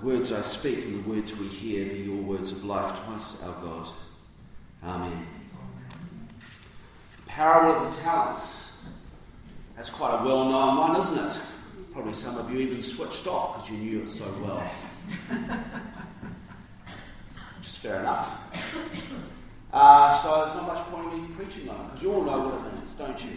the words I speak and the words we hear be your words of life to us, our God. Amen. The Parable of the Talents. That's quite a well known one, isn't it? Probably some of you even switched off because you knew it so well. Which is fair enough. Uh, so there's not much point in me preaching on it because you all know what it means, don't you?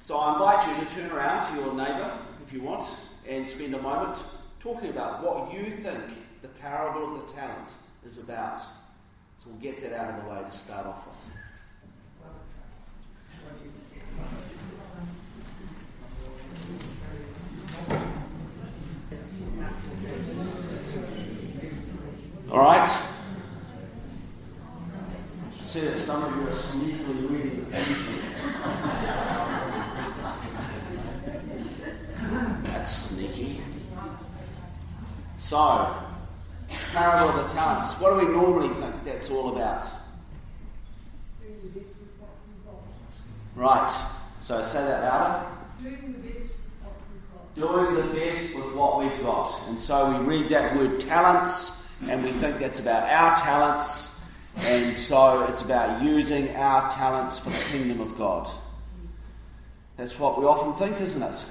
So I invite you to turn around to your neighbour if you want and spend a moment talking about what you think the parable of the talent is about. So we'll get that out of the way to start off with. All right. I see that some of you are sneakily reading the pamphlet. That's sneaky. So, parable of the talents. What do we normally think that's all about? Right. So say that louder. Doing the best with what we've got. Doing the best with what we've got. And so we read that word talents and we think that's about our talents. And so it's about using our talents for the kingdom of God. That's what we often think, isn't it?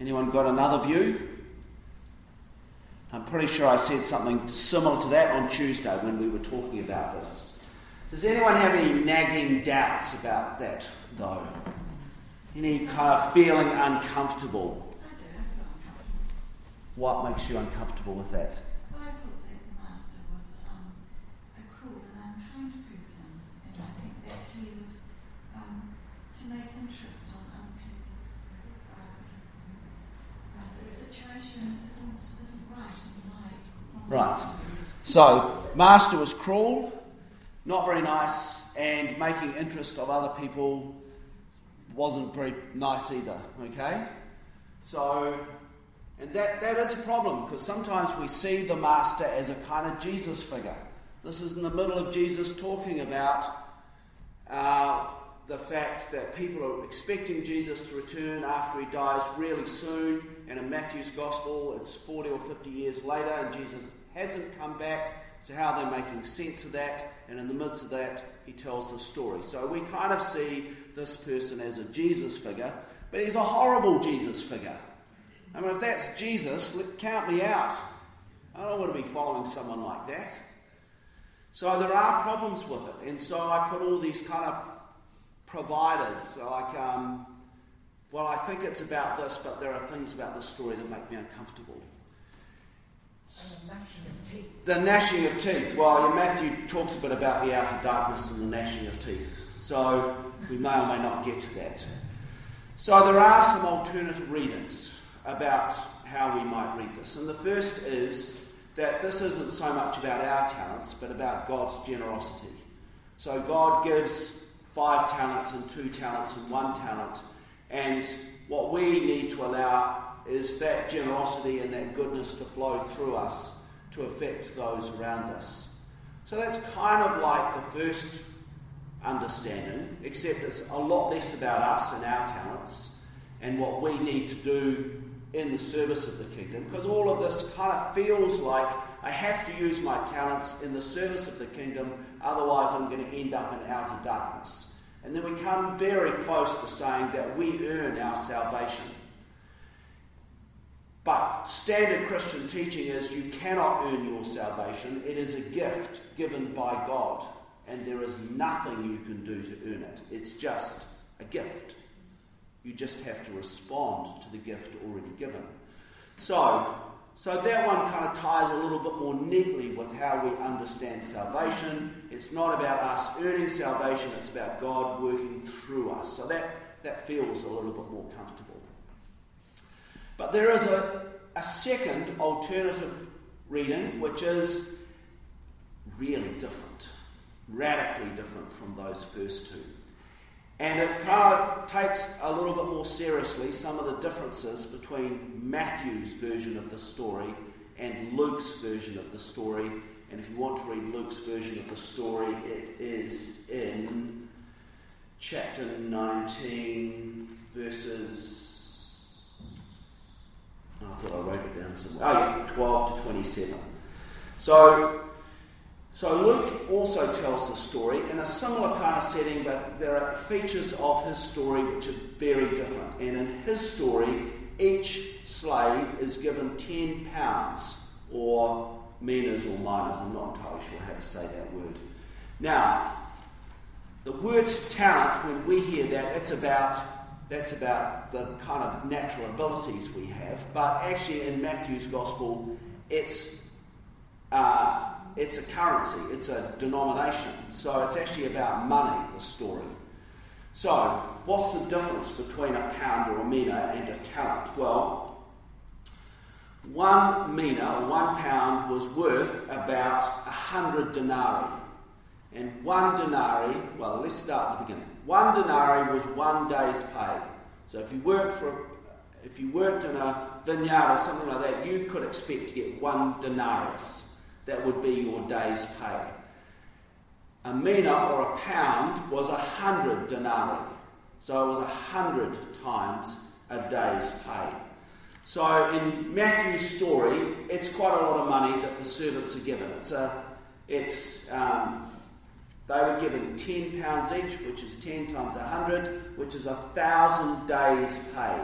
Anyone got another view? I'm pretty sure I said something similar to that on Tuesday when we were talking about this. Does anyone have any nagging doubts about that, though? Any kind of feeling uncomfortable? I do. I feel uncomfortable. What makes you uncomfortable with that? Well, I thought that the master was um, a cruel and unkind person, and I think that he was um, to make interest on other people's. Uh, uh, the situation isn't isn't right in my. Right. So, Master was cruel, not very nice, and making interest of other people wasn't very nice either. Okay? So, and that, that is a problem because sometimes we see the Master as a kind of Jesus figure. This is in the middle of Jesus talking about uh, the fact that people are expecting Jesus to return after he dies really soon. And in Matthew's Gospel, it's 40 or 50 years later, and Jesus hasn't come back. So, how are they're making sense of that, and in the midst of that, he tells the story. So, we kind of see this person as a Jesus figure, but he's a horrible Jesus figure. I mean, if that's Jesus, count me out. I don't want to be following someone like that. So there are problems with it, and so I put all these kind of providers like, um, well, I think it's about this, but there are things about this story that make me uncomfortable. The gnashing of teeth. Well, Matthew talks a bit about the outer darkness and the gnashing of teeth, so we may or may not get to that. So there are some alternative readings about how we might read this, and the first is that this isn't so much about our talents, but about God's generosity. So God gives five talents and two talents and one talent, and what we need to allow is that generosity and that goodness to flow through us to affect those around us. So that's kind of like the first understanding, except it's a lot less about us and our talents and what we need to do in the service of the kingdom, because all of this kind of feels like I have to use my talents in the service of the kingdom, otherwise, I'm going to end up in outer darkness. And then we come very close to saying that we earn our salvation. But standard Christian teaching is you cannot earn your salvation. It is a gift given by God, and there is nothing you can do to earn it. It's just a gift. You just have to respond to the gift already given. So, so that one kind of ties a little bit more neatly with how we understand salvation. It's not about us earning salvation, it's about God working through us. So that, that feels a little bit more comfortable. But there is a, a second alternative reading which is really different, radically different from those first two. And it kind of takes a little bit more seriously some of the differences between Matthew's version of the story and Luke's version of the story. And if you want to read Luke's version of the story, it is in chapter 19, verses. I thought I wrote it down somewhere. Oh, yeah, 12 to 27. So, so Luke also tells the story in a similar kind of setting, but there are features of his story which are very different. And in his story, each slave is given 10 pounds, or minas or minas, I'm not entirely sure how to say that word. Now, the word talent, when we hear that, it's about that's about the kind of natural abilities we have. But actually, in Matthew's gospel, it's uh, it's a currency, it's a denomination. So it's actually about money. The story. So, what's the difference between a pound or a mina and a talent? Well, one mina, one pound, was worth about a hundred denarii. And one denarii, well, let's start at the beginning. One denarii was one day's pay. So if you worked for, if you worked in a vineyard or something like that, you could expect to get one denarius. That would be your day's pay. A mina or a pound was a hundred denarii. So it was a hundred times a day's pay. So in Matthew's story, it's quite a lot of money that the servants are given. It's a, it's um, they were given ten pounds each, which is ten times a hundred, which is a thousand days' pay,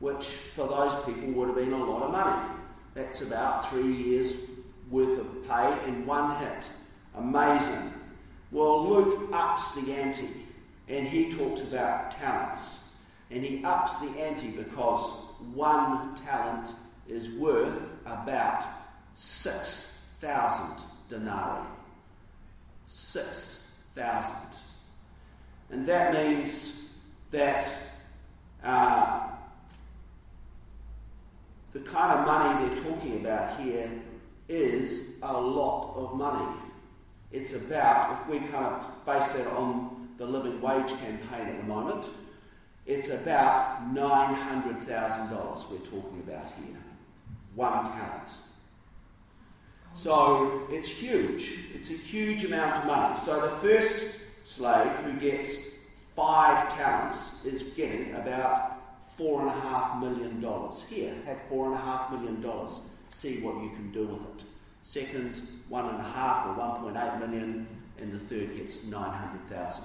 which for those people would have been a lot of money. That's about three years' worth of pay in one hit. Amazing. Well, Luke ups the ante and he talks about talents. And he ups the ante because one talent is worth about 6,000 denarii. 6,000. And that means that uh, the kind of money they're talking about here is a lot of money. It's about, if we kind of base that on the living wage campaign at the moment, it's about $900,000 we're talking about here. One talent. So it's huge. It's a huge amount of money. So the first slave who gets five talents is getting about four and a half million dollars. Here, have four and a half million dollars. See what you can do with it. Second, one and a half or 1.8 million, and the third gets 900,000.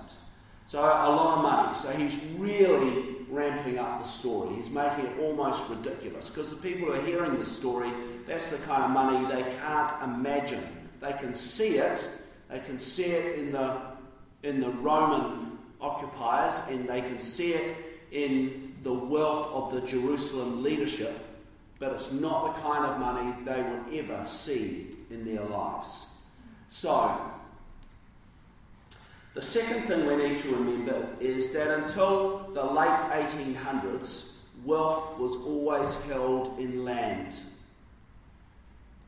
So a lot of money. So he's really ramping up the story. He's making it almost ridiculous because the people who are hearing this story, that's the kind of money they can't imagine. They can see it. They can see it in the in the Roman occupiers, and they can see it in the wealth of the Jerusalem leadership. But it's not the kind of money they will ever see in their lives. So the second thing we need to remember is that until the late 1800s, wealth was always held in land.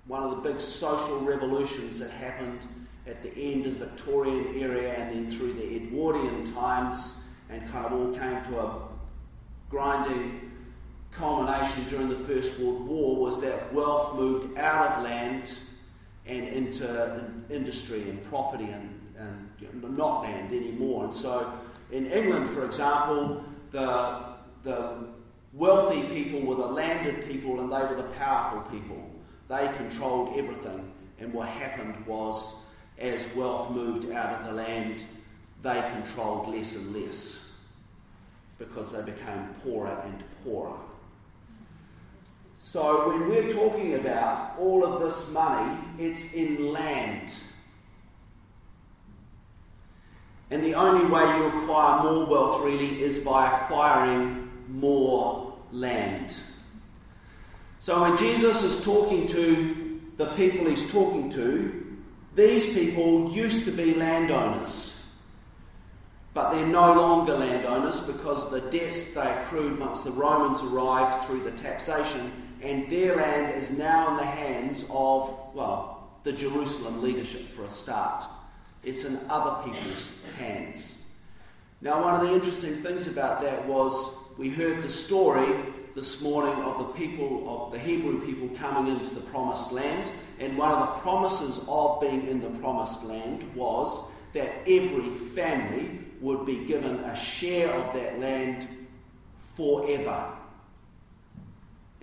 One of the big social revolutions that happened at the end of the Victorian era and then through the Edwardian times and kind of all came to a grinding culmination during the First World War was that wealth moved out of land and into industry and property and and not land anymore. And so, in England, for example, the, the wealthy people were the landed people and they were the powerful people. They controlled everything. And what happened was, as wealth moved out of the land, they controlled less and less because they became poorer and poorer. So, when we're talking about all of this money, it's in land. And the only way you acquire more wealth really is by acquiring more land. So when Jesus is talking to the people he's talking to, these people used to be landowners. But they're no longer landowners because the debts they accrued once the Romans arrived through the taxation, and their land is now in the hands of, well, the Jerusalem leadership for a start. It's in other people's hands. Now, one of the interesting things about that was we heard the story this morning of the people, of the Hebrew people coming into the promised land. And one of the promises of being in the promised land was that every family would be given a share of that land forever.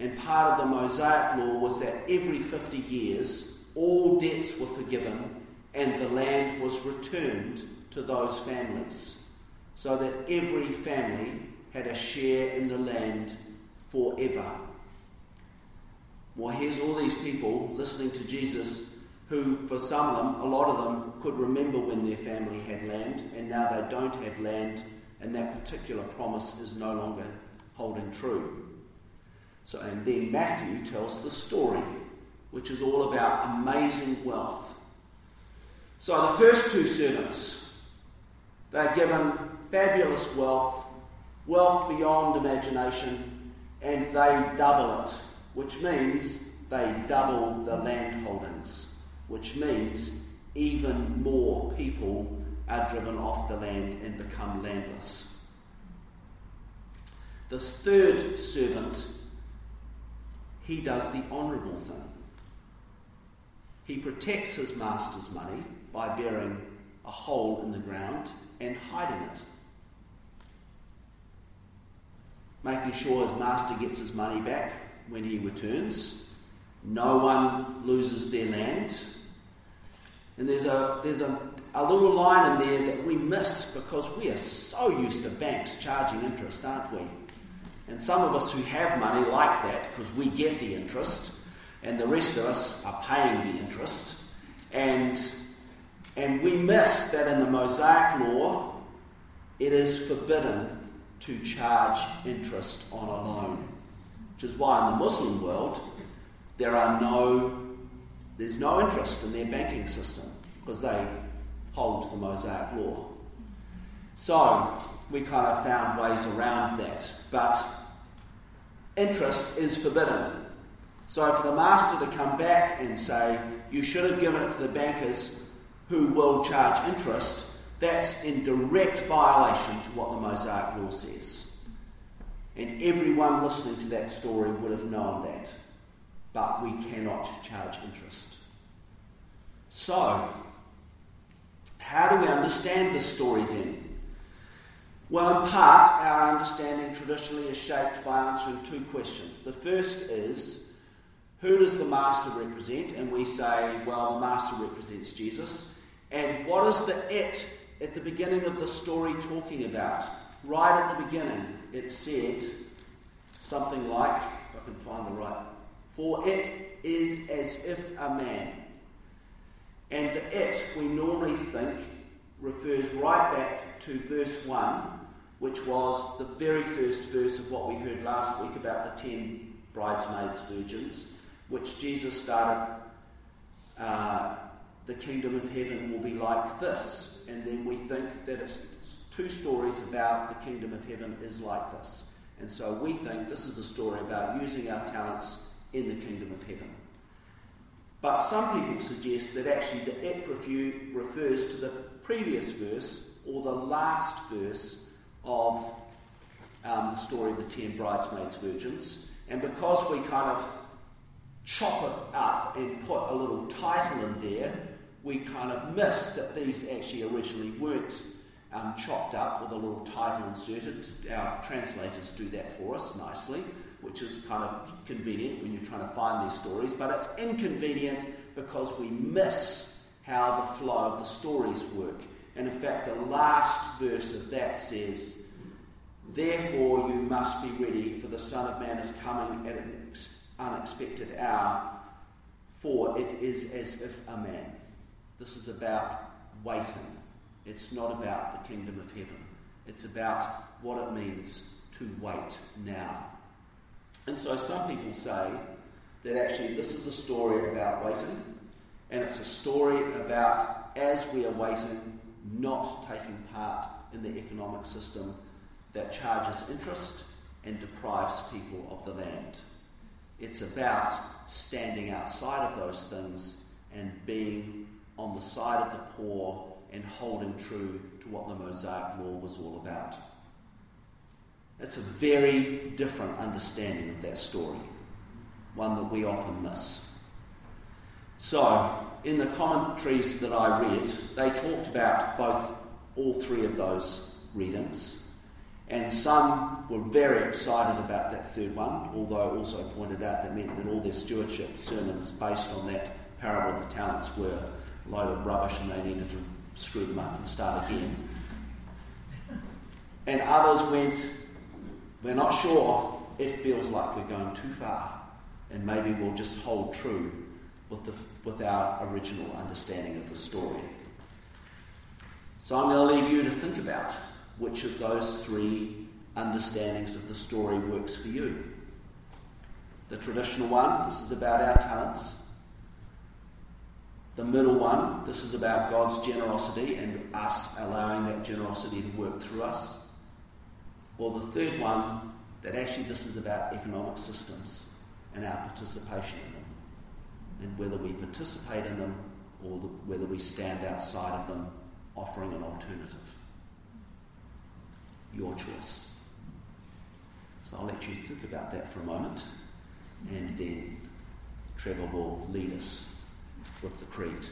And part of the Mosaic law was that every 50 years, all debts were forgiven and the land was returned to those families. So that every family had a share in the land forever. Well, here's all these people listening to Jesus who, for some of them, a lot of them could remember when their family had land, and now they don't have land, and that particular promise is no longer holding true. So, and then Matthew tells the story, which is all about amazing wealth. So, the first two servants, they're given fabulous wealth, wealth beyond imagination, and they double it, which means they double the land holdings, which means even more people are driven off the land and become landless. The third servant, he does the honourable thing. He protects his master's money by burying a hole in the ground and hiding it. Making sure his master gets his money back when he returns. No one loses their land. And there's a, there's a, a little line in there that we miss because we are so used to banks charging interest, aren't we? And some of us who have money like that because we get the interest, and the rest of us are paying the interest. And, and we miss that in the Mosaic law, it is forbidden to charge interest on a loan. Which is why in the Muslim world, there are no, there's no interest in their banking system because they hold the Mosaic law. So we kind of found ways around that. But interest is forbidden. So for the master to come back and say, you should have given it to the bankers who will charge interest, that's in direct violation to what the Mosaic Law says. And everyone listening to that story would have known that. But we cannot charge interest. So, how do we understand this story then? Well, in part, our understanding traditionally is shaped by answering two questions. The first is, who does the Master represent? And we say, well, the Master represents Jesus. And what is the it at the beginning of the story talking about? Right at the beginning, it said something like, if I can find the right, for it is as if a man. And the it, we normally think, refers right back to verse 1 which was the very first verse of what we heard last week about the ten bridesmaids virgins, which Jesus started. Uh, the kingdom of heaven will be like this, and then we think that it's, two stories about the kingdom of heaven is like this, and so we think this is a story about using our talents in the kingdom of heaven. But some people suggest that actually the it refers to the previous verse or the last verse of um, the story of the ten bridesmaids virgins. And because we kind of chop it up and put a little title in there, we kind of miss that these actually originally weren't um, chopped up with a little title inserted. Our translators do that for us nicely, which is kind of convenient when you're trying to find these stories, but it's inconvenient because we miss how the flow of the stories work. And in fact, the last verse of that says, Therefore you must be ready, for the Son of Man is coming at an unexpected hour, for it is as if a man. This is about waiting. It's not about the kingdom of heaven. It's about what it means to wait now. And so some people say that actually this is a story about waiting, and it's a story about as we are waiting, not taking part in the economic system that charges interest and deprives people of the land. It's about standing outside of those things and being on the side of the poor and holding true to what the Mosaic Law was all about. It's a very different understanding of that story, one that we often miss. So, in the commentaries that I read, they talked about both all three of those readings. And some were very excited about that third one, although also pointed out that meant that all their stewardship sermons based on that parable of the talents were a load of rubbish and they needed to screw them up and start again. And others went, We're not sure, it feels like we're going too far, and maybe we'll just hold true with, the, with our original understanding of the story. So I'm going to leave you to think about which of those three understandings of the story works for you. The traditional one, this is about our talents. The middle one, this is about God's generosity and us allowing that generosity to work through us. Or the third one, that actually this is about economic systems and our participation in them, and whether we participate in them or the, whether we stand outside of them offering an alternative. Your choice. So I'll let you think about that for a moment, and then Trevor will lead us with the creed.